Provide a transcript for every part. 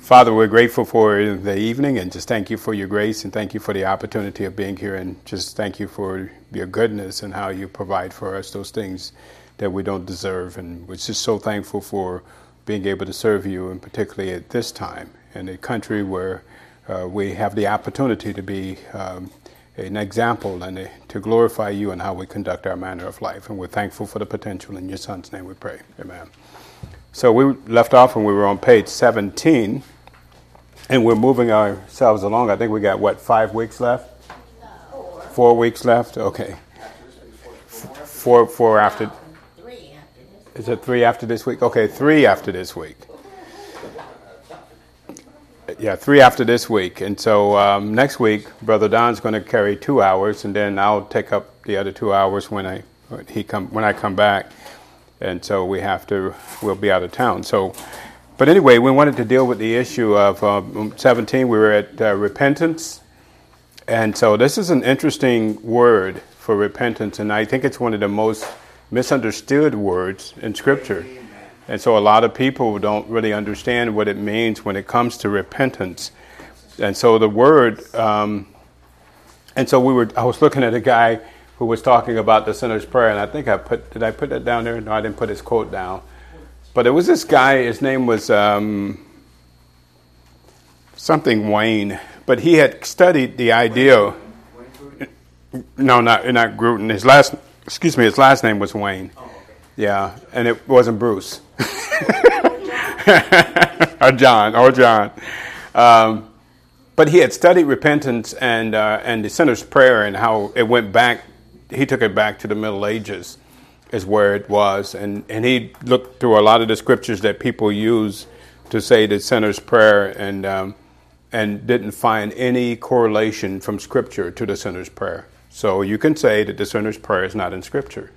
Father, we're grateful for the evening and just thank you for your grace and thank you for the opportunity of being here and just thank you for your goodness and how you provide for us those things that we don't deserve. And we're just so thankful for being able to serve you, and particularly at this time in a country where uh, we have the opportunity to be um, an example and a, to glorify you in how we conduct our manner of life. And we're thankful for the potential. In your Son's name we pray. Amen. So we left off when we were on page 17, and we're moving ourselves along. I think we got, what, five weeks left? Four. Four weeks left? Okay. Four, four after. Is it three after this week? Okay, three after this week yeah, three after this week. And so um, next week, Brother Don's going to carry two hours, and then I'll take up the other two hours when I when he come when I come back. And so we have to we'll be out of town. So, but anyway, we wanted to deal with the issue of um, 17. We were at uh, repentance, and so this is an interesting word for repentance, and I think it's one of the most misunderstood words in Scripture. And so a lot of people don't really understand what it means when it comes to repentance. And so the word, um, and so we were, I was looking at a guy who was talking about the sinner's prayer, and I think I put, did I put that down there? No, I didn't put his quote down. But it was this guy, his name was um, something Wayne, but he had studied the idea. No, not, not Grudem. His last, excuse me, his last name was Wayne. Yeah, and it wasn't Bruce. or John, or John. Um, but he had studied repentance and, uh, and the sinner's prayer and how it went back. He took it back to the Middle Ages, is where it was. And, and he looked through a lot of the scriptures that people use to say the sinner's prayer and, um, and didn't find any correlation from scripture to the sinner's prayer. So you can say that the sinner's prayer is not in scripture.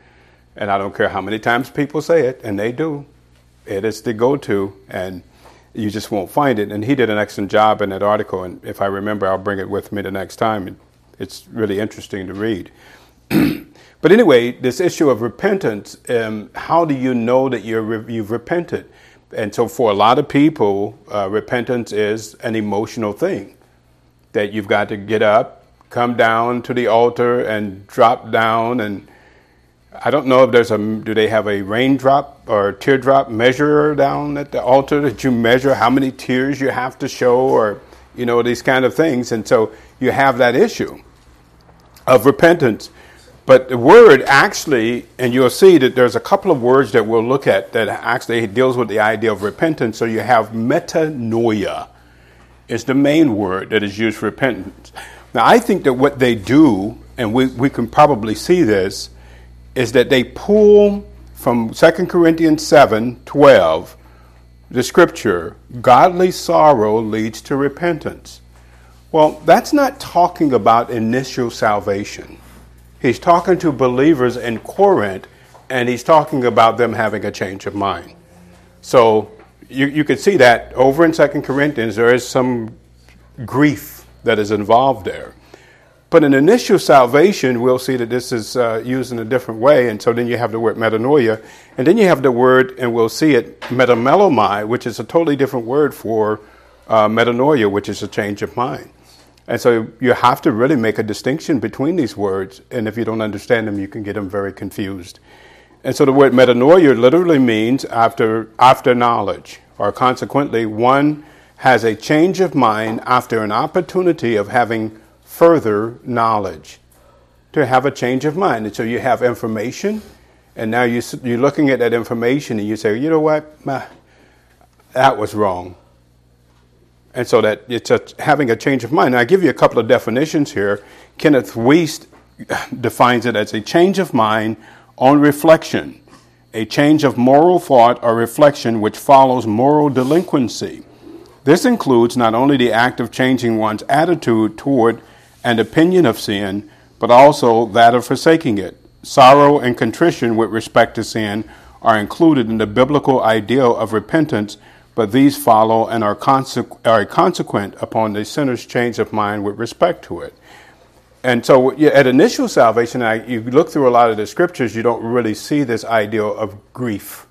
And I don't care how many times people say it, and they do. It is the go to, and you just won't find it. And he did an excellent job in that article, and if I remember, I'll bring it with me the next time. It's really interesting to read. but anyway, this issue of repentance um, how do you know that you're, you've repented? And so, for a lot of people, uh, repentance is an emotional thing that you've got to get up, come down to the altar, and drop down and I don't know if there's a, do they have a raindrop or teardrop measurer down at the altar that you measure how many tears you have to show or, you know, these kind of things. And so you have that issue of repentance. But the word actually, and you'll see that there's a couple of words that we'll look at that actually deals with the idea of repentance. So you have metanoia is the main word that is used for repentance. Now I think that what they do, and we, we can probably see this, is that they pull from 2 Corinthians 7 12, the scripture, godly sorrow leads to repentance. Well, that's not talking about initial salvation. He's talking to believers in Corinth, and he's talking about them having a change of mind. So you, you could see that over in 2 Corinthians, there is some grief that is involved there. But in initial salvation, we'll see that this is uh, used in a different way. And so then you have the word metanoia. And then you have the word, and we'll see it, metamelomai, which is a totally different word for uh, metanoia, which is a change of mind. And so you have to really make a distinction between these words. And if you don't understand them, you can get them very confused. And so the word metanoia literally means after, after knowledge, or consequently, one has a change of mind after an opportunity of having further knowledge, to have a change of mind. And so you have information, and now you, you're looking at that information and you say, you know what, that was wrong. And so that it's a, having a change of mind. Now, I give you a couple of definitions here. Kenneth Wuest defines it as a change of mind on reflection, a change of moral thought or reflection which follows moral delinquency. This includes not only the act of changing one's attitude toward and opinion of sin, but also that of forsaking it. Sorrow and contrition with respect to sin are included in the biblical ideal of repentance, but these follow and are, consequ- are consequent upon the sinner's change of mind with respect to it. And so, at initial salvation, you look through a lot of the scriptures, you don't really see this ideal of grief.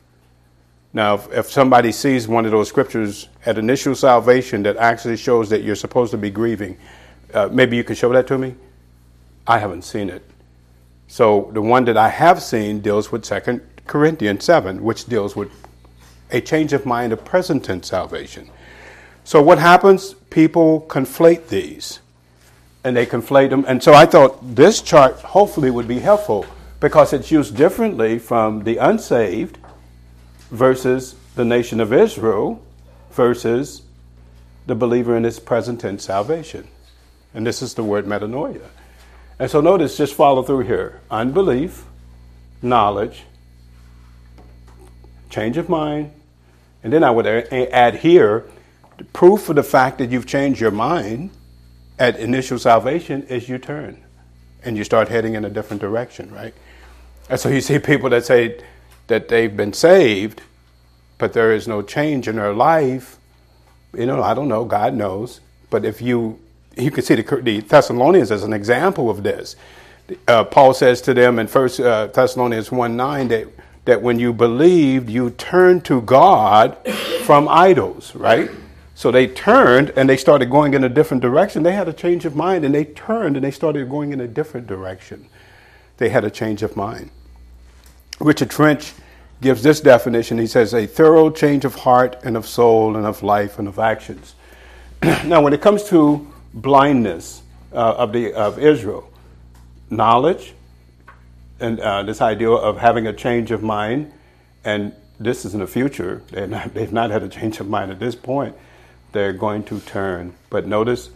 Now, if, if somebody sees one of those scriptures at initial salvation that actually shows that you're supposed to be grieving, uh, maybe you can show that to me? I haven't seen it. So the one that I have seen deals with 2 Corinthians 7, which deals with a change of mind of present tense salvation. So what happens? People conflate these. And they conflate them. And so I thought this chart hopefully would be helpful because it's used differently from the unsaved versus the nation of Israel versus the believer in his present tense salvation. And this is the word metanoia. And so notice, just follow through here unbelief, knowledge, change of mind, and then I would add here proof of the fact that you've changed your mind at initial salvation is you turn and you start heading in a different direction, right? And so you see people that say that they've been saved, but there is no change in their life. You know, I don't know, God knows. But if you, you can see the, the Thessalonians as an example of this. Uh, Paul says to them in First uh, Thessalonians 1 9 that, that when you believed, you turned to God from idols, right? So they turned and they started going in a different direction. They had a change of mind and they turned and they started going in a different direction. They had a change of mind. Richard Trench gives this definition. He says, a thorough change of heart and of soul and of life and of actions. now, when it comes to blindness uh, of, the, of Israel, knowledge, and uh, this idea of having a change of mind, and this is in the future, not, they've not had a change of mind at this point they're going to turn. But notice,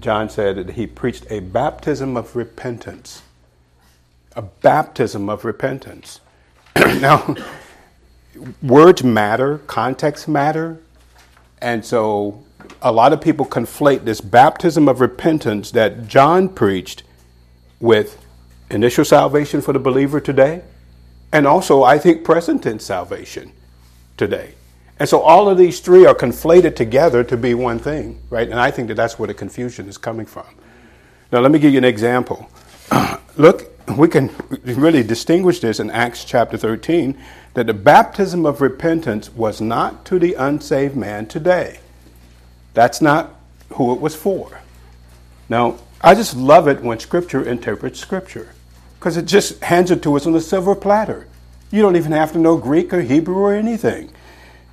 John said that he preached a baptism of repentance. A baptism of repentance. now, words matter, context matter, and so a lot of people conflate this baptism of repentance that John preached with initial salvation for the believer today, and also, I think, present tense salvation today. And so all of these three are conflated together to be one thing, right? And I think that that's where the confusion is coming from. Now, let me give you an example. Look, we can really distinguish this in Acts chapter 13 that the baptism of repentance was not to the unsaved man today. That's not who it was for. Now, I just love it when Scripture interprets Scripture because it just hands it to us on a silver platter. You don't even have to know Greek or Hebrew or anything.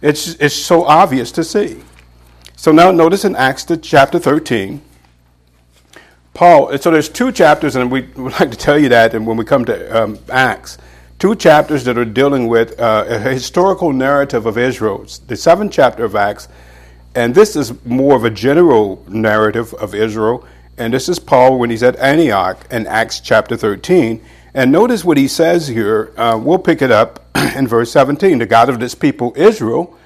It's, it's so obvious to see. So now notice in Acts chapter 13, Paul, so there's two chapters, and we would like to tell you that, and when we come to um, Acts, two chapters that are dealing with uh, a historical narrative of Israel. The seventh chapter of Acts, and this is more of a general narrative of Israel. And this is Paul when he's at Antioch in Acts chapter 13. And notice what he says here. Uh, we'll pick it up in verse 17 the God of this people, Israel,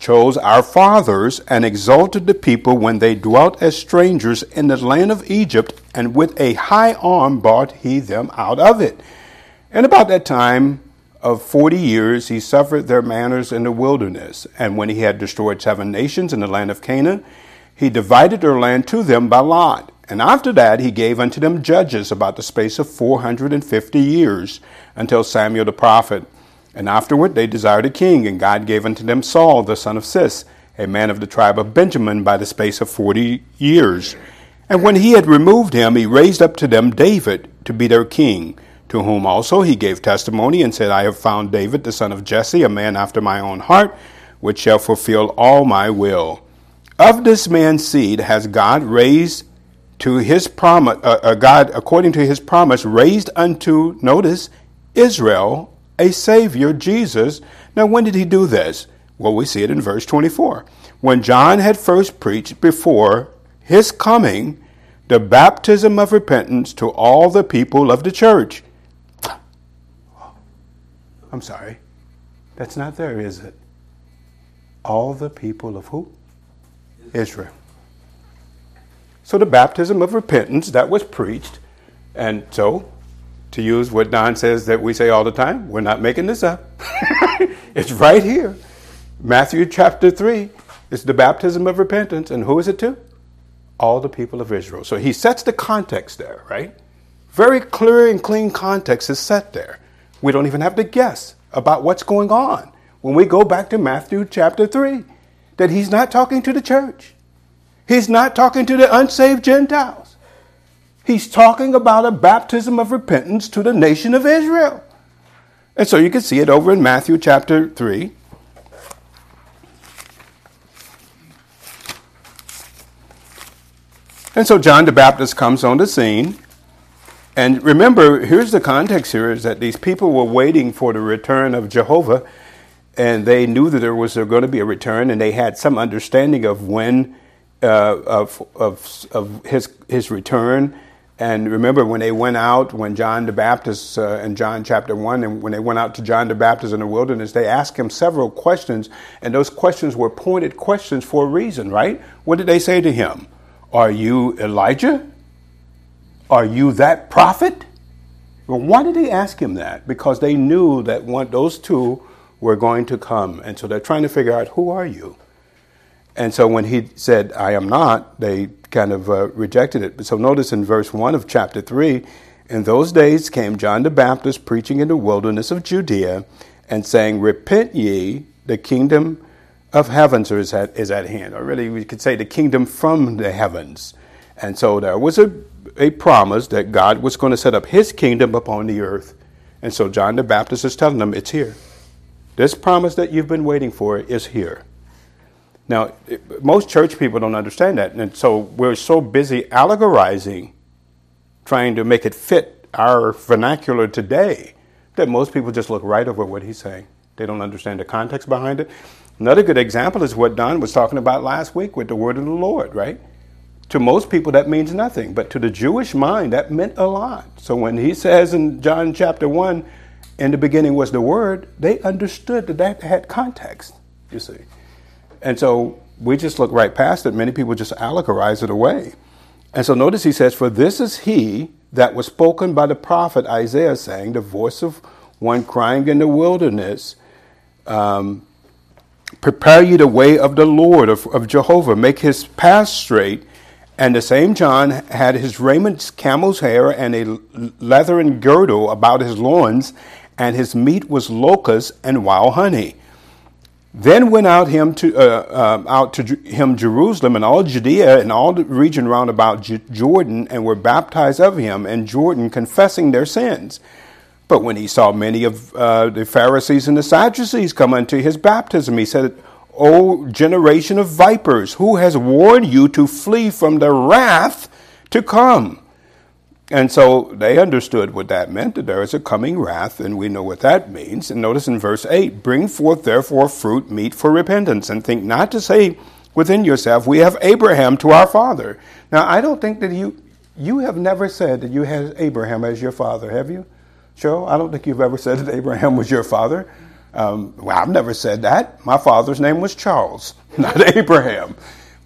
chose our fathers and exalted the people when they dwelt as strangers in the land of Egypt, and with a high arm brought he them out of it. And about that time of forty years he suffered their manners in the wilderness. And when he had destroyed seven nations in the land of Canaan, he divided their land to them by lot. And after that he gave unto them judges about the space of four hundred and fifty years, until Samuel the prophet. And afterward they desired a king, and God gave unto them Saul the son of Cis, a man of the tribe of Benjamin, by the space of forty years. And when he had removed him, he raised up to them David to be their king, to whom also he gave testimony, and said, I have found David the son of Jesse, a man after my own heart, which shall fulfill all my will. Of this man's seed has God raised to his promise, uh, uh, God, according to his promise, raised unto, notice, Israel a Savior, Jesus. Now, when did he do this? Well, we see it in verse 24. When John had first preached before his coming the baptism of repentance to all the people of the church. I'm sorry. That's not there, is it? All the people of who? Israel. So the baptism of repentance that was preached, and so to use what Don says that we say all the time. We're not making this up. it's right here. Matthew chapter 3 is the baptism of repentance. And who is it to? All the people of Israel. So he sets the context there, right? Very clear and clean context is set there. We don't even have to guess about what's going on. when we go back to Matthew chapter 3 that he's not talking to the church. He's not talking to the unsaved Gentiles. He's talking about a baptism of repentance to the nation of Israel. And so you can see it over in Matthew chapter 3. And so John the Baptist comes on the scene. And remember, here's the context here is that these people were waiting for the return of Jehovah, and they knew that there was going to be a return, and they had some understanding of when, uh, of, of, of his, his return and remember when they went out, when John the Baptist uh, in John chapter 1, and when they went out to John the Baptist in the wilderness, they asked him several questions, and those questions were pointed questions for a reason, right? What did they say to him? Are you Elijah? Are you that prophet? Well, why did they ask him that? Because they knew that one, those two were going to come. And so they're trying to figure out who are you? And so when he said, I am not, they kind of uh, rejected it. But so notice in verse 1 of chapter 3 In those days came John the Baptist preaching in the wilderness of Judea and saying, Repent ye, the kingdom of heavens is at, is at hand. Or really, we could say the kingdom from the heavens. And so there was a, a promise that God was going to set up his kingdom upon the earth. And so John the Baptist is telling them, It's here. This promise that you've been waiting for is here. Now, most church people don't understand that. And so we're so busy allegorizing, trying to make it fit our vernacular today, that most people just look right over what he's saying. They don't understand the context behind it. Another good example is what Don was talking about last week with the word of the Lord, right? To most people, that means nothing, but to the Jewish mind, that meant a lot. So when he says in John chapter 1, in the beginning was the word, they understood that that had context, you see. And so we just look right past it. Many people just allegorize it away. And so notice he says, For this is he that was spoken by the prophet Isaiah, saying, The voice of one crying in the wilderness, um, Prepare ye the way of the Lord, of, of Jehovah, make his path straight. And the same John had his raiment camel's hair and a leathern girdle about his loins, and his meat was locusts and wild honey. Then went out him to uh, uh, out to him Jerusalem and all Judea and all the region round about J- Jordan, and were baptized of him in Jordan, confessing their sins. But when he saw many of uh, the Pharisees and the Sadducees come unto his baptism, he said, "O generation of vipers, who has warned you to flee from the wrath to come?" And so they understood what that meant, that there is a coming wrath, and we know what that means. And notice in verse 8 Bring forth therefore fruit meet for repentance, and think not to say within yourself, We have Abraham to our father. Now, I don't think that you, you have never said that you had Abraham as your father, have you? Joe, I don't think you've ever said that Abraham was your father. Um, well, I've never said that. My father's name was Charles, not Abraham.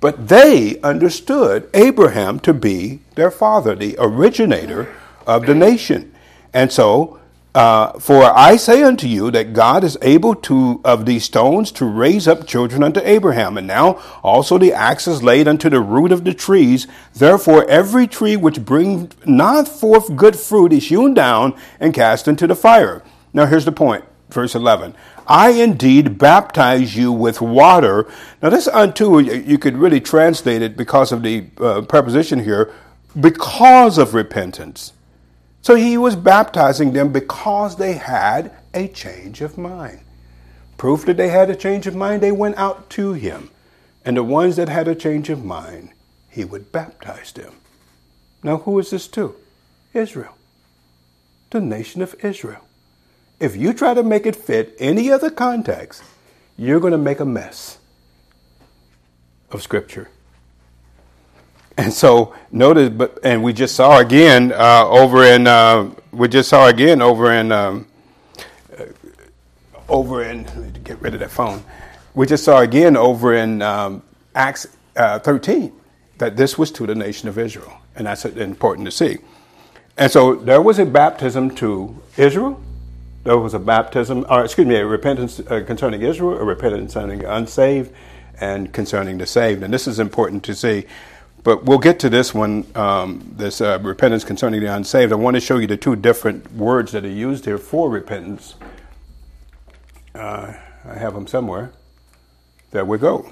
But they understood Abraham to be their father, the originator of the nation. And so, uh, for I say unto you that God is able to of these stones to raise up children unto Abraham. And now also the axe is laid unto the root of the trees. Therefore every tree which bringeth not forth good fruit is hewn down and cast into the fire. Now here's the point, verse 11. I indeed baptize you with water. Now, this unto, you could really translate it because of the uh, preposition here, because of repentance. So he was baptizing them because they had a change of mind. Proof that they had a change of mind, they went out to him. And the ones that had a change of mind, he would baptize them. Now, who is this to? Israel, the nation of Israel. If you try to make it fit any other context, you're going to make a mess of Scripture. And so notice, but and we just saw again uh, over in uh, we just saw again over in um, uh, over in get rid of that phone. We just saw again over in um, Acts uh, 13 that this was to the nation of Israel, and that's important to see. And so there was a baptism to Israel, there was a baptism, or excuse me, a repentance uh, concerning Israel, a repentance concerning unsaved, and concerning the saved. And this is important to see. But we'll get to this one, um, this uh, repentance concerning the unsaved. I want to show you the two different words that are used here for repentance. Uh, I have them somewhere. There we go.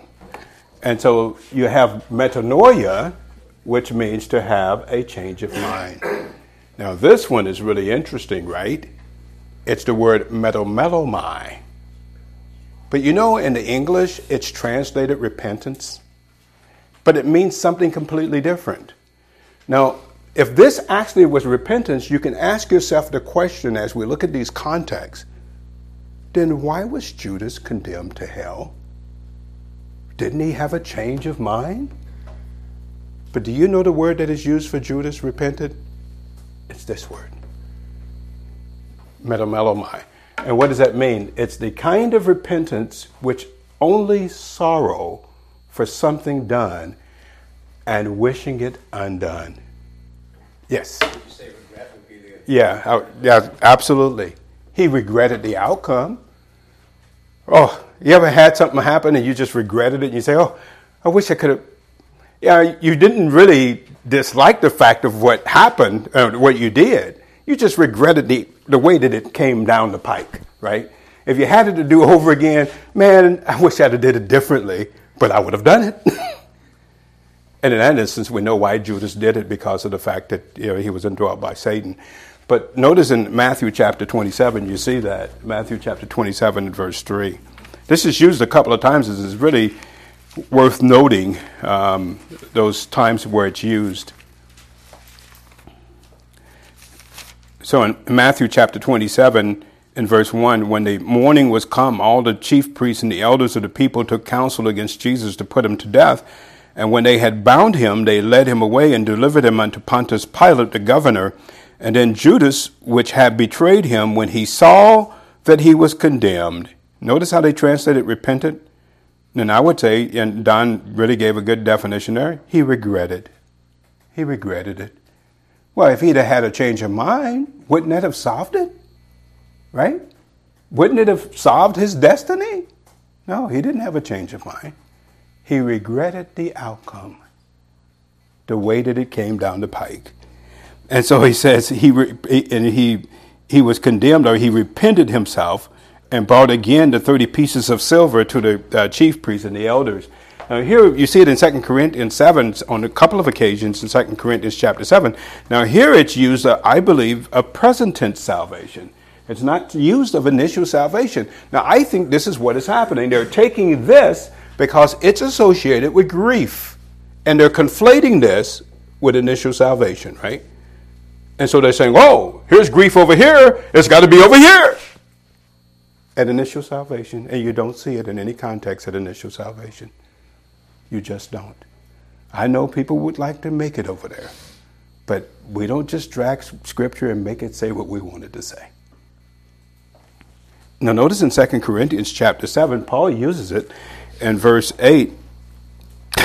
And so you have metanoia, which means to have a change of mind. Now, this one is really interesting, right? It's the word metamelomai. But you know, in the English, it's translated repentance, but it means something completely different. Now, if this actually was repentance, you can ask yourself the question as we look at these contexts then why was Judas condemned to hell? Didn't he have a change of mind? But do you know the word that is used for Judas repented? It's this word metamelomai. And what does that mean? It's the kind of repentance which only sorrow for something done and wishing it undone. Yes. Yeah, yeah, absolutely. He regretted the outcome. Oh, you ever had something happen and you just regretted it and you say, oh, I wish I could have. Yeah, you didn't really dislike the fact of what happened, uh, what you did. You just regretted the, the way that it came down the pike, right? If you had it to do over again, man, I wish I'd have did it differently, but I would have done it. and in that instance, we know why Judas did it because of the fact that you know, he was indwelt by Satan. But notice in Matthew chapter 27, you see that. Matthew chapter 27 and verse 3. This is used a couple of times. This is really worth noting um, those times where it's used. So in Matthew chapter 27, in verse 1, when the morning was come, all the chief priests and the elders of the people took counsel against Jesus to put him to death. And when they had bound him, they led him away and delivered him unto Pontius Pilate the governor. And then Judas, which had betrayed him, when he saw that he was condemned, notice how they translated repentant? And I would say, and Don really gave a good definition there, he regretted. He regretted it. Well, if he'd have had a change of mind, wouldn't that have solved it? Right? Wouldn't it have solved his destiny? No, he didn't have a change of mind. He regretted the outcome, the way that it came down the pike. And so he says he and he he was condemned or he repented himself and brought again the 30 pieces of silver to the uh, chief priests and the elders. Now here you see it in 2 Corinthians 7 on a couple of occasions in 2 Corinthians chapter 7. Now here it's used, uh, I believe, a present tense salvation. It's not used of initial salvation. Now I think this is what is happening. They're taking this because it's associated with grief. And they're conflating this with initial salvation, right? And so they're saying, oh, here's grief over here. It's got to be over here. At initial salvation, and you don't see it in any context at initial salvation. You just don't. I know people would like to make it over there, but we don't just drag scripture and make it say what we wanted to say. Now, notice in 2 Corinthians chapter 7, Paul uses it in verse 8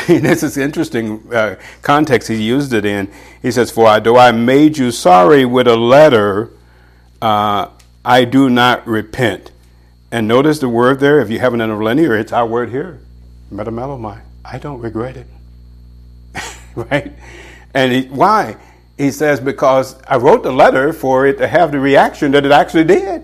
And this is interesting uh, context he used it in. He says, For I, though I made you sorry with a letter, uh, I do not repent. And notice the word there, if you have an interlinear, it's our word here, metamelomai. I don't regret it. right? And he, why? He says, Because I wrote the letter for it to have the reaction that it actually did.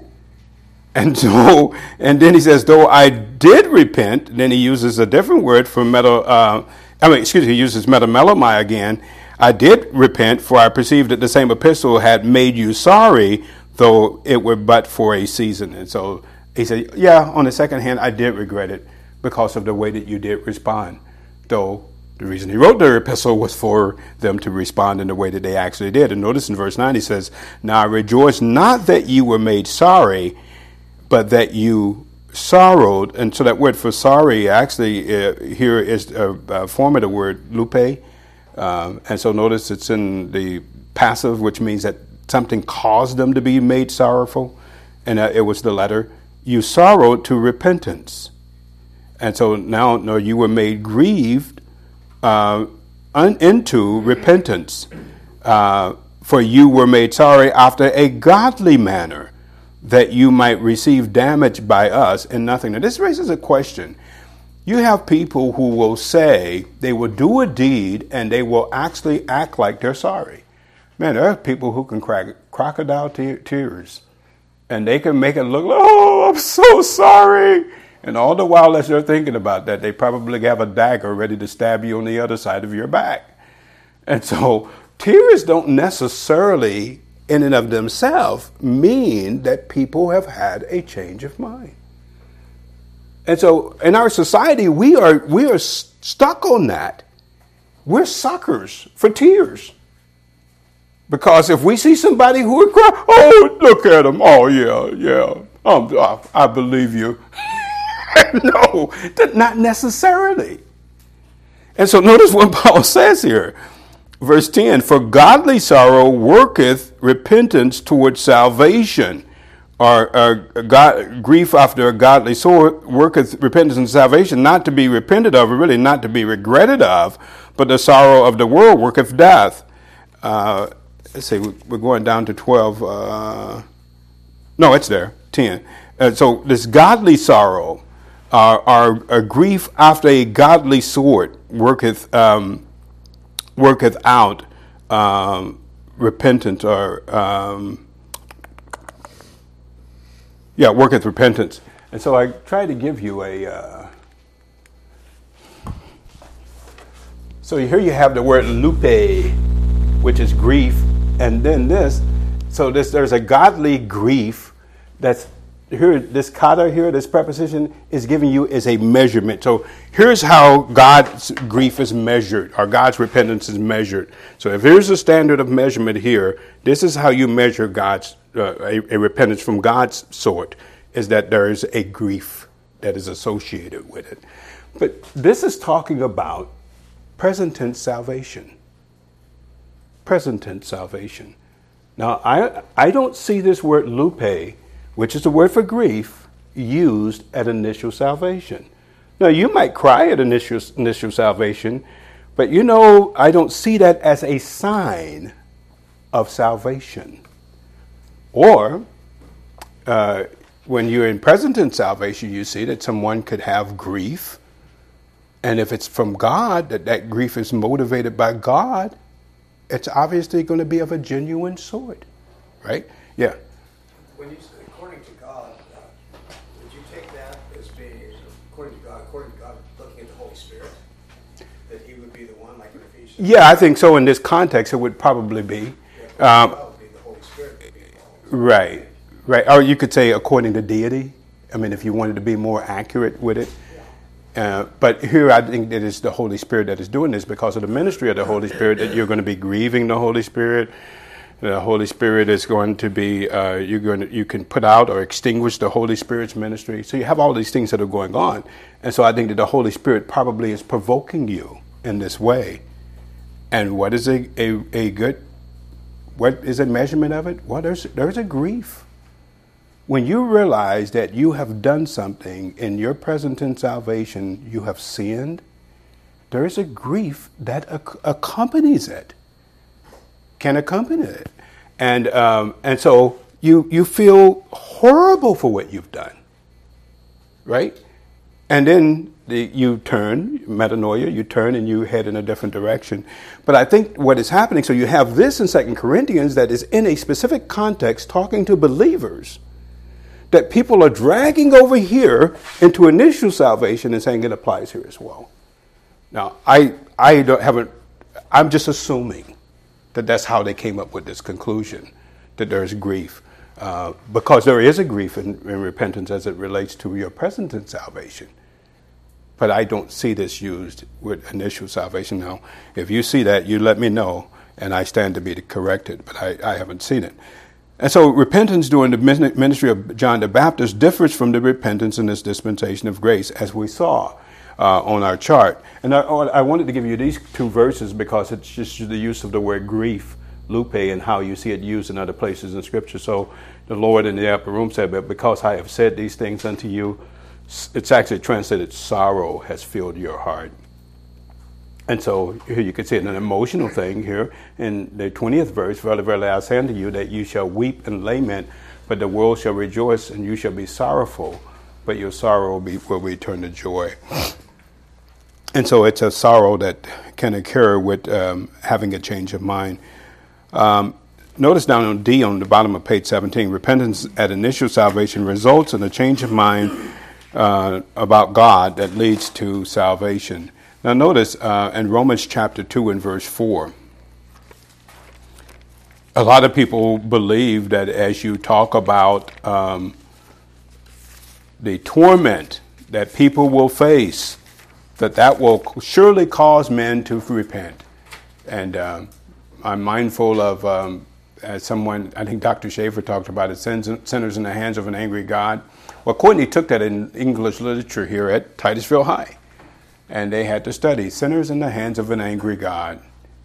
And so, and then he says, though I did repent, then he uses a different word for metal, uh, I mean, excuse me, he uses metamelomai again. I did repent, for I perceived that the same epistle had made you sorry, though it were but for a season. And so he said, yeah, on the second hand, I did regret it because of the way that you did respond. Though the reason he wrote the epistle was for them to respond in the way that they actually did. And notice in verse 9 he says, Now I rejoice not that you were made sorry, but that you sorrowed. And so that word for sorry actually uh, here is a, a, form of the word lupe. Um, and so notice it's in the passive, which means that something caused them to be made sorrowful. And uh, it was the letter. You sorrowed to repentance. And so now no, you were made grieved uh, un- into repentance. Uh, for you were made sorry after a godly manner that you might receive damage by us and nothing. Now, this raises a question. You have people who will say they will do a deed and they will actually act like they're sorry. Man, there are people who can crack crocodile te- tears and they can make it look like, oh, I'm so sorry. And all the while, as they're thinking about that, they probably have a dagger ready to stab you on the other side of your back. And so, tears don't necessarily, in and of themselves, mean that people have had a change of mind. And so, in our society, we are, we are stuck on that. We're suckers for tears. Because if we see somebody who would cry, oh, look at him. Oh, yeah, yeah. I, I believe you. no, not necessarily. And so notice what Paul says here. Verse 10 For godly sorrow worketh repentance towards salvation, or, God, grief after a godly sorrow worketh repentance and salvation, not to be repented of, or really not to be regretted of, but the sorrow of the world worketh death. Uh, let's see, we're going down to 12. Uh, no, it's there, 10. Uh, so this godly sorrow, uh, our, our, grief after a godly sort, worketh, um, worketh out um, repentance or, um, yeah, worketh repentance. And so I try to give you a. Uh, so here you have the word lupe, which is grief and then this. So this, there's a godly grief that's here. This kata here, this preposition is giving you is a measurement. So here's how God's grief is measured, or God's repentance is measured. So if here's a standard of measurement here, this is how you measure God's uh, a, a repentance from God's sort. Is that there is a grief that is associated with it. But this is talking about present tense salvation present tense salvation. Now, I, I don't see this word lupe, which is the word for grief, used at initial salvation. Now, you might cry at initial, initial salvation, but you know, I don't see that as a sign of salvation. Or, uh, when you're in present tense salvation, you see that someone could have grief. And if it's from God, that that grief is motivated by God, it's obviously going to be of a genuine sort, right? Yeah. When you say according to God, uh, would you take that as being according to God, according to God, looking at the Holy Spirit, that He would be the one, like in Ephesians? Yeah, I think so. In this context, it would probably be. Um. Right, right. Or you could say according to deity. I mean, if you wanted to be more accurate with it. Uh, but here I think it is the Holy Spirit that is doing this because of the ministry of the Holy Spirit that you're going to be grieving the Holy Spirit. The Holy Spirit is going to be uh, you're going to, you can put out or extinguish the Holy Spirit's ministry. So you have all these things that are going on, and so I think that the Holy Spirit probably is provoking you in this way. And what is a, a, a good what is a measurement of it? Well, there's there's a grief when you realize that you have done something in your present in salvation, you have sinned, there is a grief that ac- accompanies it, can accompany it. And, um, and so you, you feel horrible for what you've done, right? And then you turn, metanoia, you turn and you head in a different direction. But I think what is happening, so you have this in Second Corinthians that is in a specific context talking to believers that people are dragging over here into initial salvation and saying it applies here as well. Now, I, I don't haven't, I'm just assuming that that's how they came up with this conclusion that there's grief. Uh, because there is a grief in, in, repentance as it relates to your present in salvation. But I don't see this used with initial salvation. Now, if you see that, you let me know, and I stand to be corrected, but I, I haven't seen it. And so repentance during the ministry of John the Baptist differs from the repentance in this dispensation of grace, as we saw uh, on our chart. And I, I, wanted to give you these two verses because it's just the use of the word grief, lupe, and how you see it used in other places in Scripture. So the Lord in the upper room said, But because I have said these things unto you, it's actually translated, sorrow has filled your heart. And so here you can see an emotional thing here in the 20th verse. Verily, verily, I say unto you that you shall weep and lament, but the world shall rejoice, and you shall be sorrowful, but your sorrow will, be, will be turned to joy. And so it's a sorrow that can occur with um, having a change of mind. Um, notice down on D on the bottom of page 17 repentance at initial salvation results in a change of mind uh, about God that leads to salvation. Now, notice uh, in Romans chapter 2 and verse 4, a lot of people believe that as you talk about um, the torment that people will face, that that will surely cause men to repent. And um, I'm mindful of, um, as someone, I think Dr. Schaefer talked about it, sinners in the hands of an angry God. Well, Courtney took that in English literature here at Titusville High, and they had to study sinners in the hands of an angry God.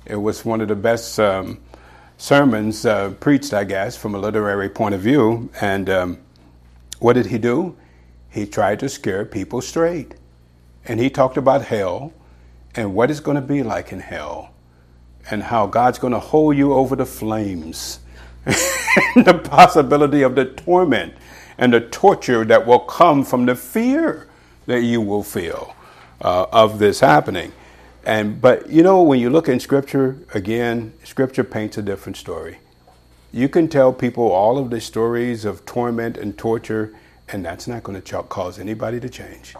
It was one of the best um, sermons uh, preached, I guess, from a literary point of view. And um, what did he do? He tried to scare people straight. And he talked about hell and what it's going to be like in hell and how God's going to hold you over the flames. the possibility of the torment and the torture that will come from the fear that you will feel uh, of this happening. And but you know when you look in scripture again, scripture paints a different story. You can tell people all of the stories of torment and torture, and that's not going to cause anybody to change.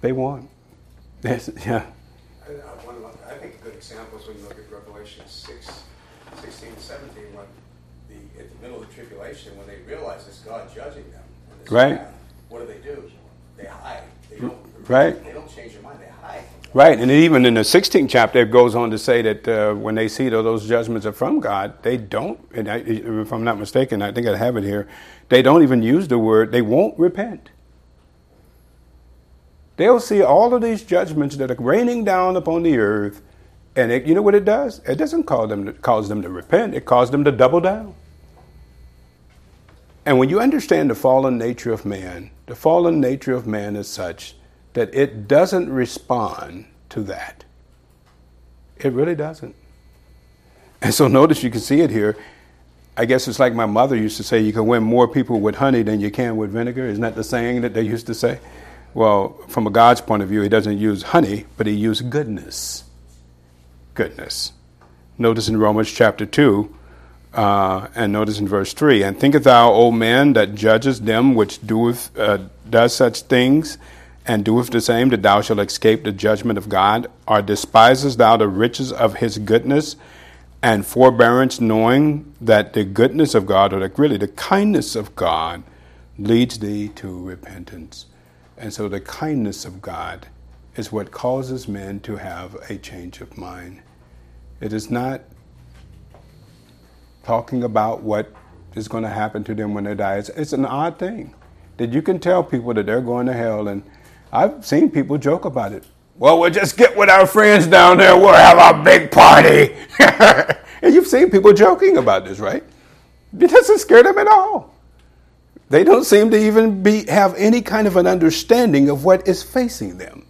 They won't. yeah. I think a good example is when you look at Revelation 6, 16 and 17, when the, at the middle when they realize it's God judging them. Right. what do they do? They hide. They don't, right. They don't change their mind. They hide. Right, and even in the 16th chapter, it goes on to say that uh, when they see that those judgments are from God, they don't, and I, if I'm not mistaken, I think I have it here, they don't even use the word, they won't repent. They'll see all of these judgments that are raining down upon the earth, and it, you know what it does? It doesn't cause them, to, cause them to repent, it causes them to double down. And when you understand the fallen nature of man, the fallen nature of man is such that it doesn't respond to that. It really doesn't. And so notice you can see it here. I guess it's like my mother used to say you can win more people with honey than you can with vinegar. Isn't that the saying that they used to say? Well, from a God's point of view, he doesn't use honey, but he uses goodness. Goodness. Notice in Romans chapter 2, uh, and notice in verse 3 And thinkest thou, O man, that judgest them which doeth, uh, does such things, and doeth the same, that thou shalt escape the judgment of God? Or despisest thou the riches of his goodness and forbearance, knowing that the goodness of God, or the, really the kindness of God, leads thee to repentance? And so the kindness of God is what causes men to have a change of mind. It is not talking about what is going to happen to them when they die. It's, it's an odd thing that you can tell people that they're going to hell and I've seen people joke about it. Well, we'll just get with our friends down there. We'll have a big party. and you've seen people joking about this, right? It doesn't scare them at all. They don't seem to even be, have any kind of an understanding of what is facing them.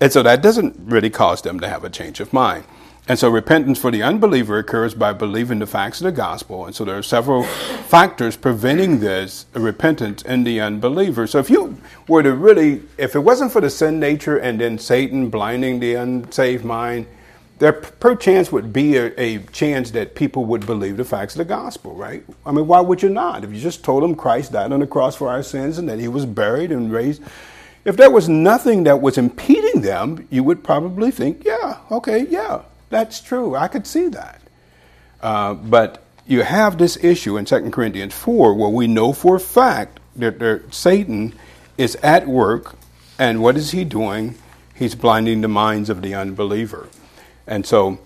And so that doesn't really cause them to have a change of mind. And so repentance for the unbeliever occurs by believing the facts of the gospel. And so there are several factors preventing this repentance in the unbeliever. So if you were to really, if it wasn't for the sin nature and then Satan blinding the unsaved mind, there perchance would be a, a, chance that people would believe the facts of the gospel, right? I mean, why would you not? If you just told them Christ died on the cross for our sins and that he was buried and raised, if there was nothing that was impeding them, you would probably think, yeah, okay, yeah, that's true. I could see that. Uh, but you have this issue in 2 Corinthians 4 where we know for a fact that, that Satan is at work, and what is he doing? He's blinding the minds of the unbeliever. And so,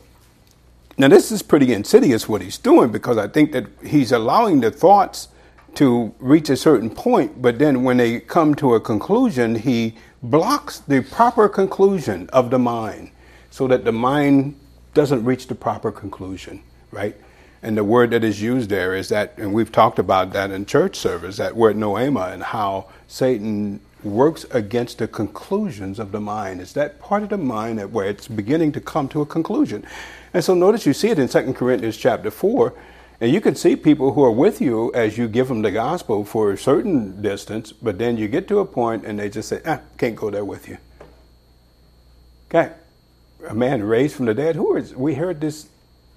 now this is pretty insidious what he's doing because I think that he's allowing the thoughts to reach a certain point, but then when they come to a conclusion, he blocks the proper conclusion of the mind so that the mind doesn't reach the proper conclusion, right? And the word that is used there is that, and we've talked about that in church service, that word noema, and how Satan works against the conclusions of the mind. It's that part of the mind that where it's beginning to come to a conclusion. And so notice you see it in 2 Corinthians chapter 4, and you can see people who are with you as you give them the gospel for a certain distance, but then you get to a point and they just say, ah, can't go there with you. Okay a man raised from the dead. Who is? We heard this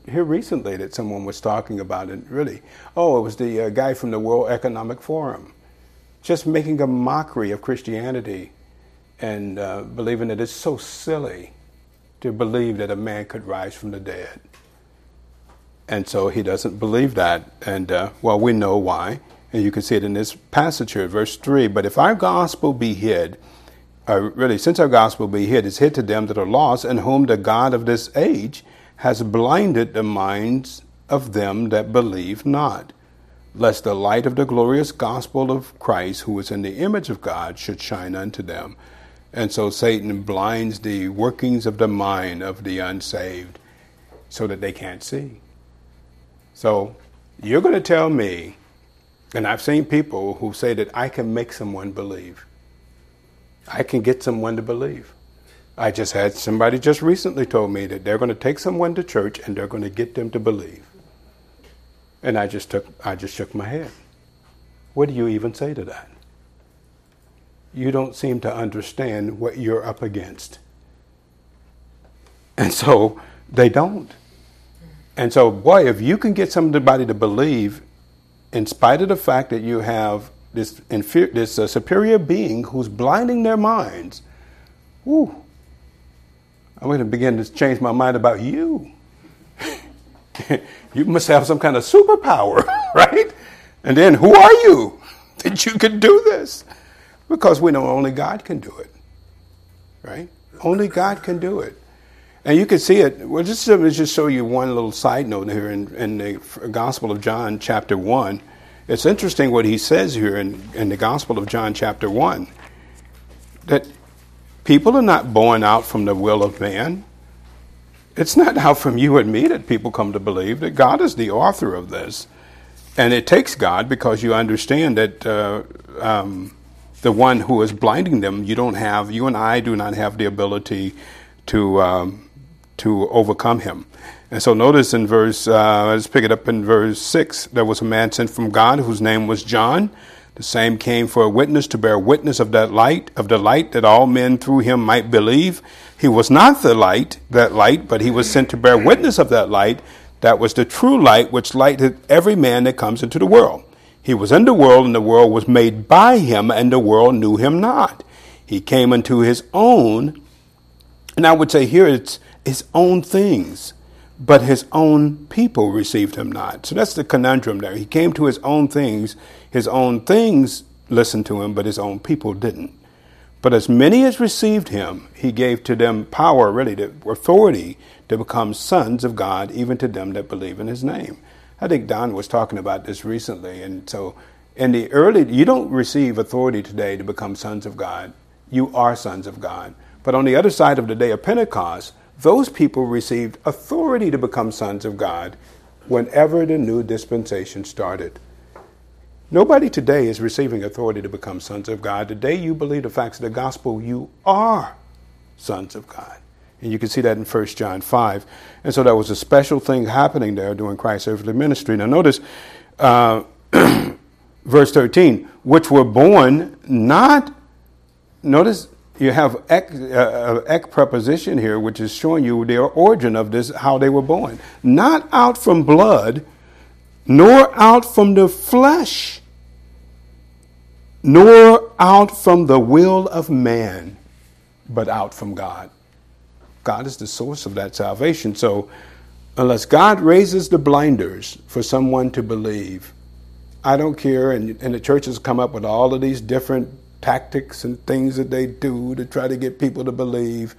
here recently that someone was talking about it. Really, oh, it was the uh, guy from the World Economic Forum. just making a mockery of Christianity and uh, believing that it's so silly to believe that a man could rise from the dead. And so he doesn't believe that. And uh, well, we know why. And you can see it in this passage here, verse 3. But if our gospel be hid, uh, really, since our gospel be hid, is hid to them that are lost, and whom the God of this age has blinded the minds of them that believe not, lest the light of the glorious gospel of Christ, who is in the image of God, should shine unto them. And so Satan blinds the workings of the mind of the unsaved so that they can't see. So you're going to tell me, and I've seen people who say that I can make someone believe. I can get someone to believe. I just had somebody just recently told me that they're going to take someone to church and they're going to get them to believe. And I just took I just shook my head. What do you even say to that? You don't seem to understand what you're up against. And so they don't. And so, boy, if you can get somebody to believe, in spite of the fact that you have this, inferior, this uh, superior being who's blinding their minds, whoo, I'm going to begin to change my mind about you. you must have some kind of superpower, right? And then who are you that you can do this? Because we know only God can do it, right? Only God can do it. And you can see it. Well, just me just show you one little side note here in, in the Gospel of John, chapter 1. It's interesting what he says here in, in the Gospel of John, chapter 1, that people are not born out from the will of man. It's not out from you and me that people come to believe that God is the author of this. And it takes God because you understand that uh, um, the one who is blinding them, you don't have, you and I do not have the ability to. Um, to overcome him. And so notice in verse, uh, let's pick it up in verse 6. There was a man sent from God whose name was John. The same came for a witness to bear witness of that light, of the light that all men through him might believe. He was not the light, that light, but he was sent to bear witness of that light. That was the true light which lighted every man that comes into the world. He was in the world, and the world was made by him, and the world knew him not. He came unto his own, and I would say here it's his own things, but his own people received him not. So that's the conundrum there. He came to his own things, his own things listened to him, but his own people didn't. But as many as received him, he gave to them power, really, authority to become sons of God, even to them that believe in his name. I think Don was talking about this recently. And so, in the early, you don't receive authority today to become sons of God. You are sons of God. But on the other side of the day of Pentecost, those people received authority to become sons of God whenever the new dispensation started. Nobody today is receiving authority to become sons of God. Today, you believe the facts of the gospel, you are sons of God. And you can see that in 1 John 5. And so there was a special thing happening there during Christ's earthly ministry. Now, notice uh, verse 13, which were born not, notice you have ek, uh, ek preposition here, which is showing you the origin of this, how they were born. Not out from blood, nor out from the flesh, nor out from the will of man, but out from God. God is the source of that salvation. So, unless God raises the blinders for someone to believe, I don't care. And, and the churches come up with all of these different tactics and things that they do to try to get people to believe.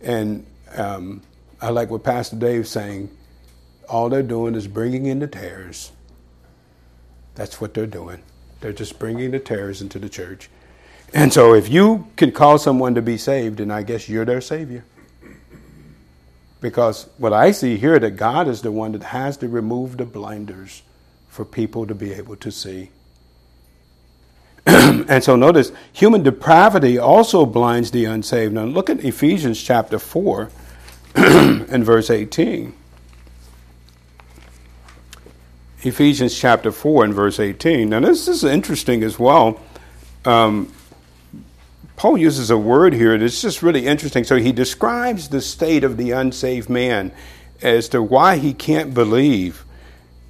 And um, I like what Pastor Dave's saying. All they're doing is bringing in the tares. That's what they're doing. They're just bringing the tares into the church. And so if you can call someone to be saved, then I guess you're their savior. Because what I see here that God is the one that has to remove the blinders for people to be able to see. and so notice, human depravity also blinds the unsaved. Now look at Ephesians chapter 4 and verse 18. Ephesians chapter 4 and verse 18. Now this is interesting as well. Um, Paul uses a word here that's just really interesting. So he describes the state of the unsaved man as to why he can't believe.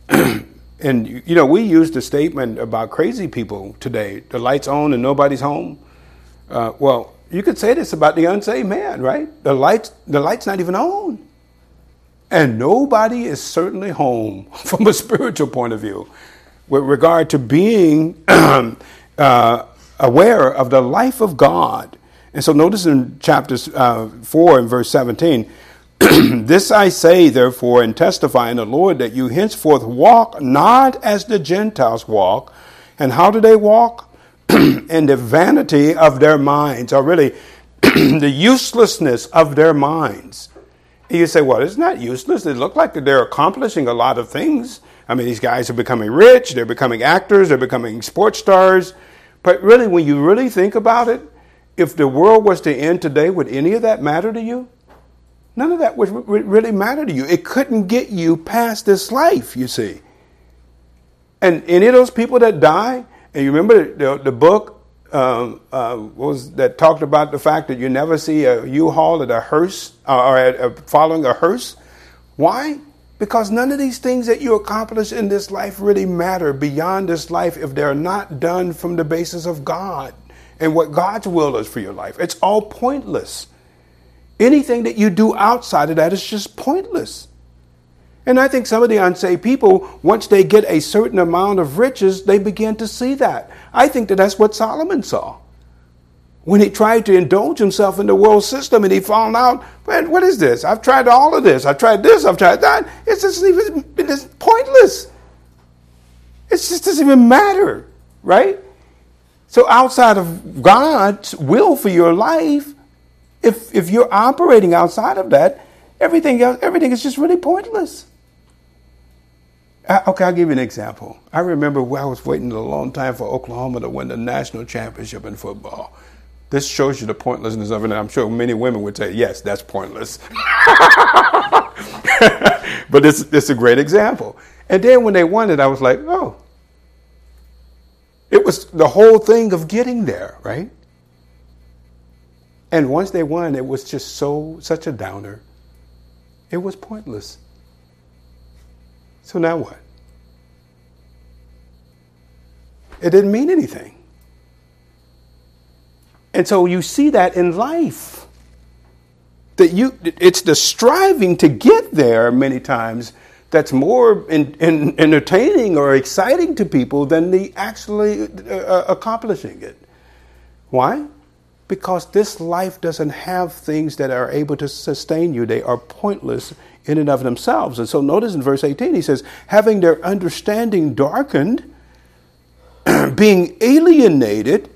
And you know, we use the statement about crazy people today: the lights on and nobody's home. Uh, well, you could say this about the unsaved man, right? The lights, the lights not even on, and nobody is certainly home from a spiritual point of view, with regard to being uh, aware of the life of God. And so, notice in chapter uh, four and verse seventeen. this I say, therefore, and testify in the Lord that you henceforth walk not as the Gentiles walk. And how do they walk? in the vanity of their minds, or really the uselessness of their minds. You say, well, it's not useless. They look like they're accomplishing a lot of things. I mean, these guys are becoming rich, they're becoming actors, they're becoming sports stars. But really, when you really think about it, if the world was to end today, would any of that matter to you? None of that would really matter to you. It couldn't get you past this life, you see. And any of those people that die, and you remember the, the book um, uh, was that talked about the fact that you never see a U-Haul at a hearse uh, or at, uh, following a hearse. Why? Because none of these things that you accomplish in this life really matter beyond this life if they're not done from the basis of God and what God's will is for your life. It's all pointless. Anything that you do outside of that is just pointless. And I think some of the unsaved people, once they get a certain amount of riches, they begin to see that. I think that that's what Solomon saw. When he tried to indulge himself in the world system and he found out, man, what is this? I've tried all of this. I've tried this. I've tried that. It's just even it's pointless. It just doesn't even matter, right? So outside of God's will for your life, if, if you're operating outside of that, everything else, everything is just really pointless. I, okay, I'll give you an example. I remember I was waiting a long time for Oklahoma to win the national championship in football. This shows you the pointlessness of it, and I'm sure many women would say, yes, that's pointless. but it's, it's a great example. And then when they won it, I was like, oh. It was the whole thing of getting there, right? And once they won, it was just so, such a downer. It was pointless. So now what? It didn't mean anything. And so you see that in life. That you it's the striving to get there many times that's more in, in, entertaining or exciting to people than the actually uh, accomplishing it. Why? Because this life doesn't have things that are able to sustain you. They are pointless in and of themselves. And so notice in verse 18, he says, having their understanding darkened, being alienated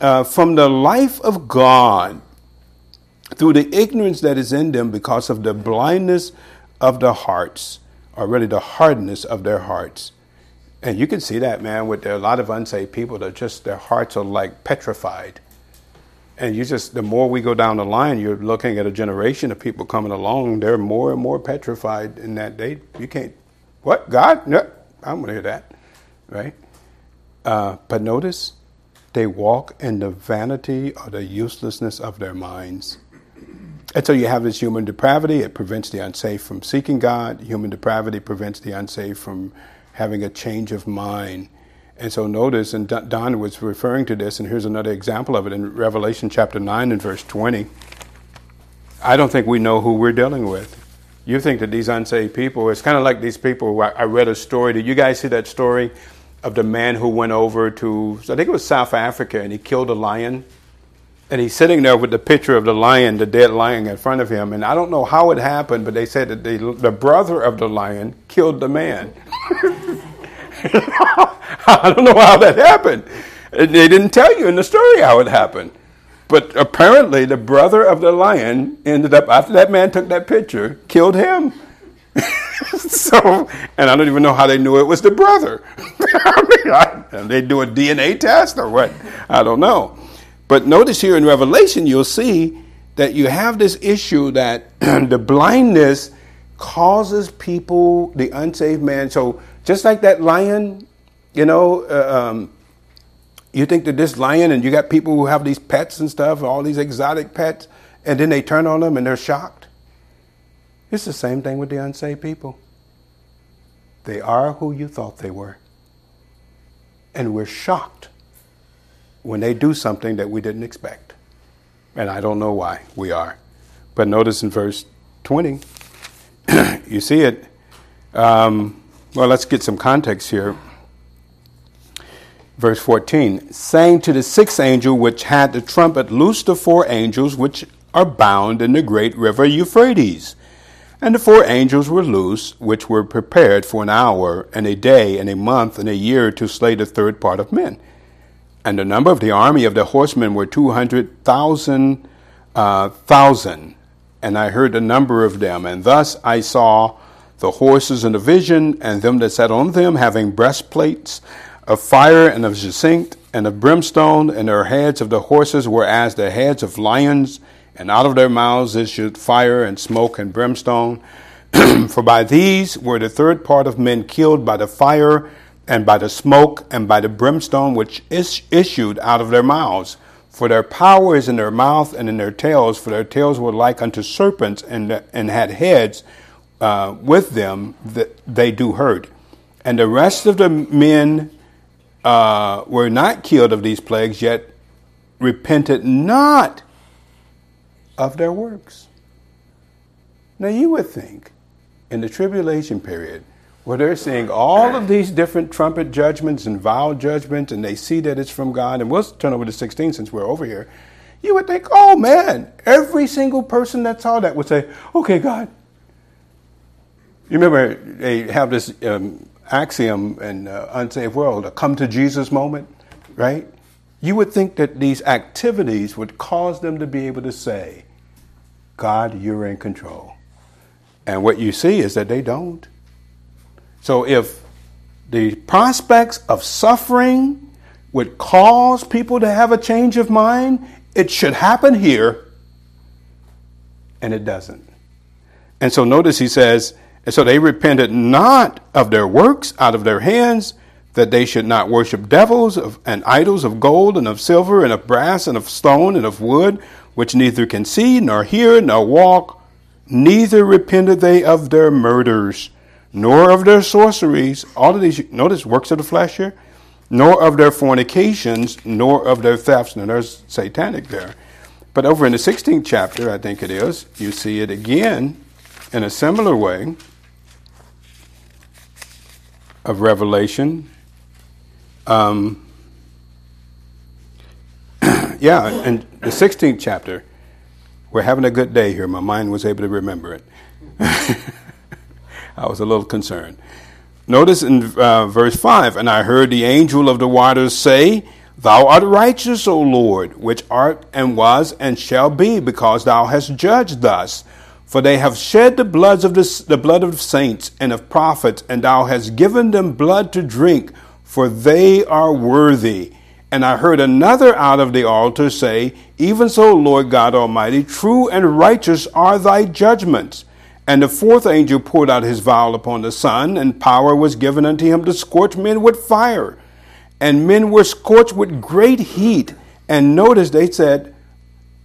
uh, from the life of God through the ignorance that is in them because of the blindness of the hearts, or really the hardness of their hearts. And you can see that, man, with a lot of unsaved people that just their hearts are like petrified and you just the more we go down the line you're looking at a generation of people coming along. They're more and more petrified in that they you can't what? God? No i'm going to hear that right? Uh, but notice they walk in the vanity or the uselessness of their minds. And so you have this human depravity it prevents the unsaved from seeking god. Human depravity prevents the unsaved from having a change of mind and so notice, and Don was referring to this, and here's another example of it in Revelation chapter 9 and verse 20. I don't think we know who we're dealing with. You think that these unsaved people, it's kind of like these people. I read a story. Did you guys see that story of the man who went over to, I think it was South Africa, and he killed a lion? And he's sitting there with the picture of the lion, the dead lion in front of him. And I don't know how it happened, but they said that the, the brother of the lion killed the man. I don't know how that happened. They didn't tell you in the story how it happened. But apparently, the brother of the lion ended up, after that man took that picture, killed him. so, and I don't even know how they knew it was the brother. I mean, I, they do a DNA test or what? I don't know. But notice here in Revelation, you'll see that you have this issue that the blindness causes people, the unsaved man. So just like that lion, you know, uh, um, you think that this lion, and you got people who have these pets and stuff, all these exotic pets, and then they turn on them and they're shocked. It's the same thing with the unsaved people. They are who you thought they were. And we're shocked when they do something that we didn't expect. And I don't know why we are. But notice in verse 20, you see it. Um, well, let's get some context here. Verse 14, saying to the sixth angel which had the trumpet, Loose the four angels which are bound in the great river Euphrates. And the four angels were loose, which were prepared for an hour, and a day, and a month, and a year to slay the third part of men. And the number of the army of the horsemen were two hundred thousand uh, thousand. And I heard the number of them, and thus I saw the horses in the vision, and them that sat on them, having breastplates of fire and of jacinth and of brimstone, and their heads of the horses were as the heads of lions and out of their mouths issued fire and smoke and brimstone. For by these were the third part of men killed by the fire and by the smoke and by the brimstone which is issued out of their mouths. For their power is in their mouth and in their tails, for their tails were like unto serpents and, and had heads uh, with them that they do hurt. And the rest of the men uh, were not killed of these plagues, yet repented not of their works. Now, you would think in the tribulation period, where they're seeing all of these different trumpet judgments and vow judgments, and they see that it's from God, and we'll turn over to 16 since we're over here. You would think, oh man, every single person that saw that would say, okay, God. You remember they have this um, axiom in uh, unsaved world, a come to Jesus moment, right? You would think that these activities would cause them to be able to say, God, you're in control. And what you see is that they don't. So if the prospects of suffering would cause people to have a change of mind, it should happen here, and it doesn't. And so notice he says, and so they repented not of their works out of their hands, that they should not worship devils of, and idols of gold and of silver and of brass and of stone and of wood, which neither can see, nor hear, nor walk, neither repented they of their murders, nor of their sorceries. All of these, notice works of the flesh here, nor of their fornications, nor of their thefts. Now there's satanic there. But over in the 16th chapter, I think it is, you see it again in a similar way of Revelation. Um, yeah, and the 16th chapter, we're having a good day here. My mind was able to remember it. I was a little concerned. Notice in uh, verse 5 And I heard the angel of the waters say, Thou art righteous, O Lord, which art and was and shall be, because thou hast judged thus. For they have shed the bloods of the, the blood of saints and of prophets, and thou hast given them blood to drink, for they are worthy. And I heard another out of the altar say, Even so, Lord God Almighty, true and righteous are thy judgments. And the fourth angel poured out his vial upon the sun, and power was given unto him to scorch men with fire. And men were scorched with great heat. And notice they said,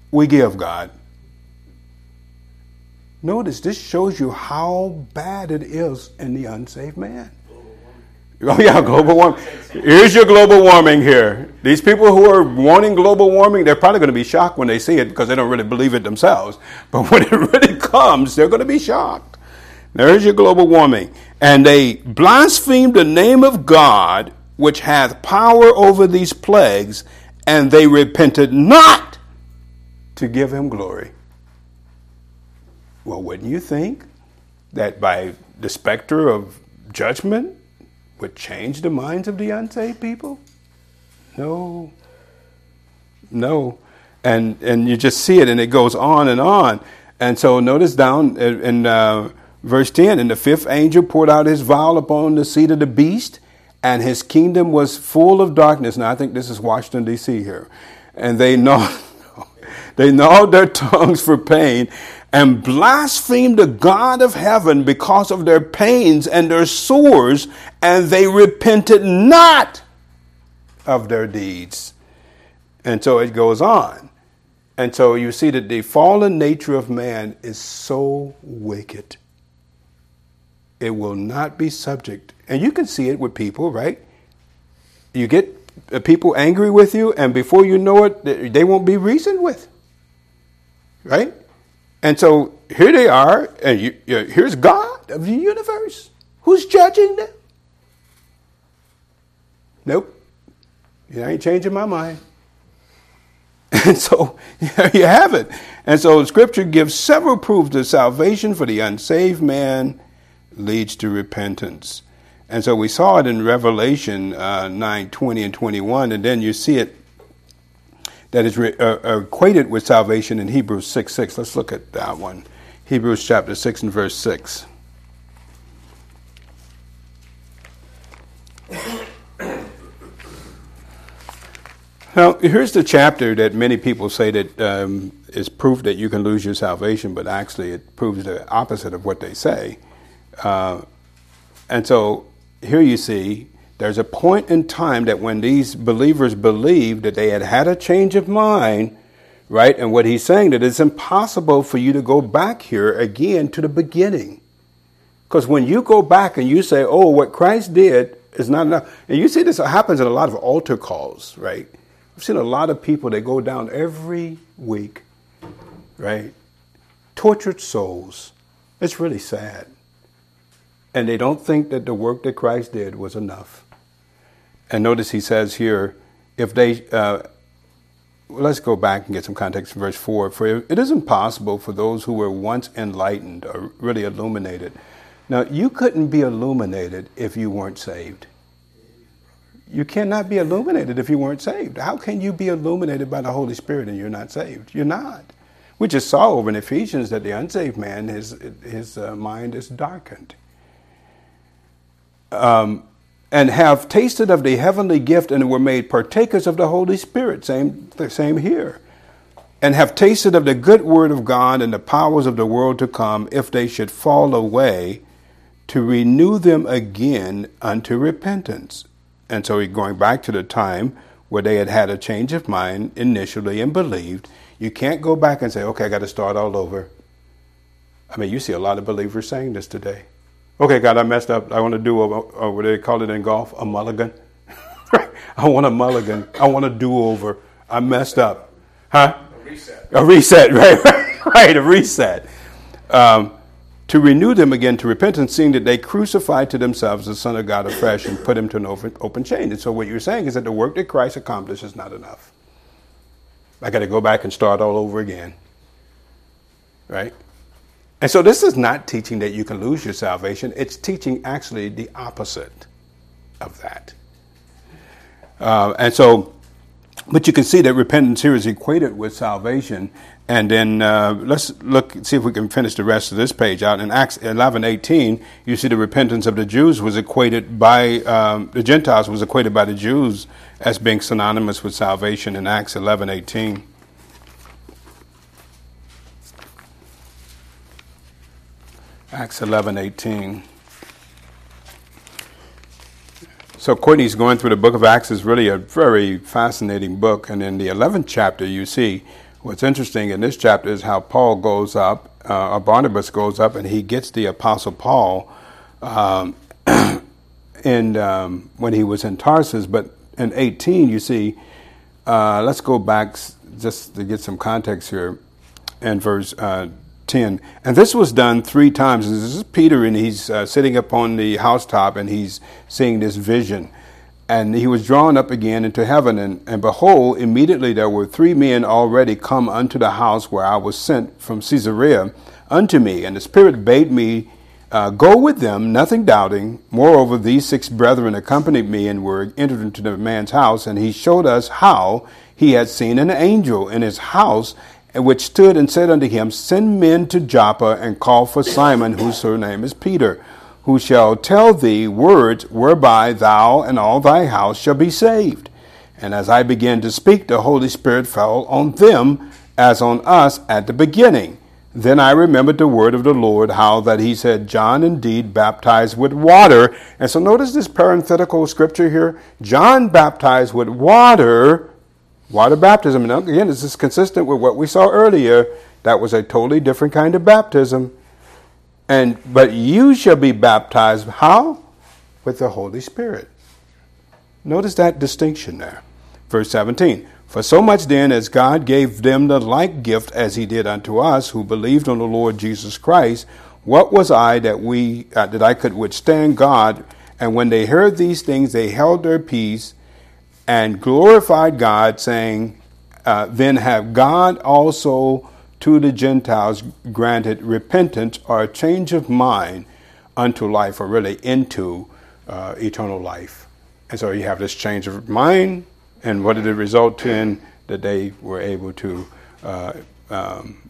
We give God. Notice this shows you how bad it is in the unsaved man. Oh yeah, global warming. Here's your global warming here. These people who are wanting global warming, they're probably going to be shocked when they see it because they don't really believe it themselves. But when it really comes, they're going to be shocked. There's your global warming. And they blasphemed the name of God, which hath power over these plagues, and they repented not to give him glory. Well, wouldn't you think that by the specter of judgment, would change the minds of the unsaved people? No. No. And, and you just see it, and it goes on and on. And so notice down in uh, verse 10 And the fifth angel poured out his vial upon the seat of the beast, and his kingdom was full of darkness. Now, I think this is Washington, D.C. here. And they gnawed, they gnawed their tongues for pain and blasphemed the God of heaven because of their pains and their sores, and they repented not of their deeds. And so it goes on. And so you see that the fallen nature of man is so wicked. it will not be subject. And you can see it with people, right? You get uh, people angry with you, and before you know it, they won't be reasoned with. Right? And so here they are, and you, you, here's God of the universe. Who's judging them? Nope. I ain't changing my mind. And so there you have it. And so Scripture gives several proofs that salvation for the unsaved man leads to repentance. And so we saw it in Revelation uh, 9 20 and 21, and then you see it that is re- uh, equated with salvation in Hebrews 6 6. Let's look at that one. Hebrews chapter 6 and verse 6. Now, here's the chapter that many people say that um, is proof that you can lose your salvation, but actually it proves the opposite of what they say. Uh, and so here you see there's a point in time that when these believers believed that they had had a change of mind, right? And what he's saying that it's impossible for you to go back here again to the beginning. Because when you go back and you say, oh, what Christ did is not enough, and you see this happens in a lot of altar calls, right? I've seen a lot of people that go down every week, right? Tortured souls. It's really sad. And they don't think that the work that Christ did was enough. And notice he says here, if they, uh, let's go back and get some context in verse 4. For it is impossible for those who were once enlightened or really illuminated. Now, you couldn't be illuminated if you weren't saved. You cannot be illuminated if you weren't saved. How can you be illuminated by the Holy Spirit and you're not saved? You're not. We just saw over in Ephesians that the unsaved man, his, his uh, mind is darkened. Um, and have tasted of the heavenly gift and were made partakers of the Holy Spirit. Same, same here. And have tasted of the good word of God and the powers of the world to come, if they should fall away, to renew them again unto repentance and so going back to the time where they had had a change of mind initially and believed, you can't go back and say, okay, I got to start all over. I mean, you see a lot of believers saying this today. Okay, God, I messed up. I want to do, a, a, what they call it in golf? A mulligan. I want a mulligan. I want a do over. I messed up. Huh? A reset. A reset, right? right, a reset. Um, to renew them again to repentance, seeing that they crucified to themselves the Son of God afresh and put him to an open, open chain. And so what you're saying is that the work that Christ accomplished is not enough. I got to go back and start all over again. Right? And so this is not teaching that you can lose your salvation. It's teaching actually the opposite of that. Uh, and so, but you can see that repentance here is equated with salvation and then uh, let's look, see if we can finish the rest of this page out. In Acts 11 18, you see the repentance of the Jews was equated by, um, the Gentiles was equated by the Jews as being synonymous with salvation in Acts 11 18. Acts 11 18. So Courtney's going through the book of Acts is really a very fascinating book. And in the 11th chapter, you see What's interesting in this chapter is how Paul goes up, uh, or Barnabas goes up, and he gets the Apostle Paul um, in, um, when he was in Tarsus. But in 18, you see, uh, let's go back just to get some context here in verse uh, 10. And this was done three times. This is Peter, and he's uh, sitting up on the housetop, and he's seeing this vision. And he was drawn up again into heaven. And, and behold, immediately there were three men already come unto the house where I was sent from Caesarea unto me. And the Spirit bade me uh, go with them, nothing doubting. Moreover, these six brethren accompanied me and were entered into the man's house. And he showed us how he had seen an angel in his house, which stood and said unto him, Send men to Joppa and call for Simon, whose surname is Peter who shall tell thee words whereby thou and all thy house shall be saved. And as I began to speak, the Holy Spirit fell on them as on us at the beginning. Then I remembered the word of the Lord, how that he said, John indeed baptized with water. And so notice this parenthetical scripture here. John baptized with water, water baptism. And again, this is consistent with what we saw earlier. That was a totally different kind of baptism. And but you shall be baptized how? With the Holy Spirit. Notice that distinction there. Verse 17. For so much then as God gave them the like gift as he did unto us who believed on the Lord Jesus Christ, what was I that we uh, that I could withstand God? And when they heard these things, they held their peace and glorified God, saying, uh, Then have God also to the Gentiles granted repentance or a change of mind unto life, or really into uh, eternal life. And so you have this change of mind, and what did it result in? That they were able to uh, um,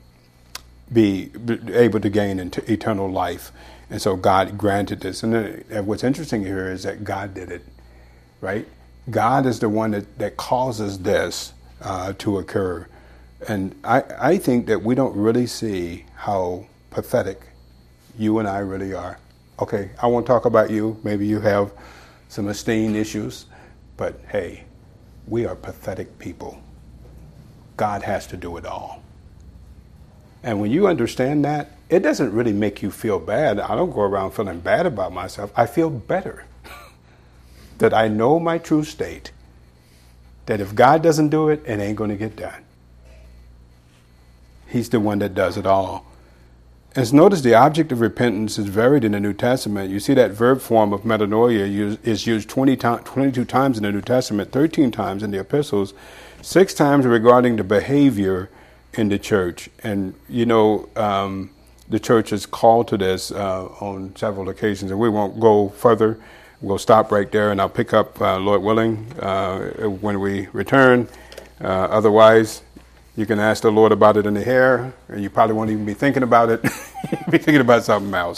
be, able to gain into eternal life. And so God granted this. And, and what's interesting here is that God did it, right? God is the one that, that causes this uh, to occur. And I, I think that we don't really see how pathetic you and I really are. Okay, I won't talk about you. Maybe you have some esteem issues, but hey, we are pathetic people. God has to do it all. And when you understand that, it doesn't really make you feel bad. I don't go around feeling bad about myself. I feel better that I know my true state. That if God doesn't do it, it ain't going to get done. He's the one that does it all. As notice, the object of repentance is varied in the New Testament. You see that verb form of metanoia is used 20 to- 22 times in the New Testament, 13 times in the epistles, six times regarding the behavior in the church. And, you know, um, the church is called to this uh, on several occasions, and we won't go further. We'll stop right there, and I'll pick up, uh, Lord willing, uh, when we return. Uh, otherwise, you can ask the Lord about it in the hair, and you probably won't even be thinking about it. be thinking about something else.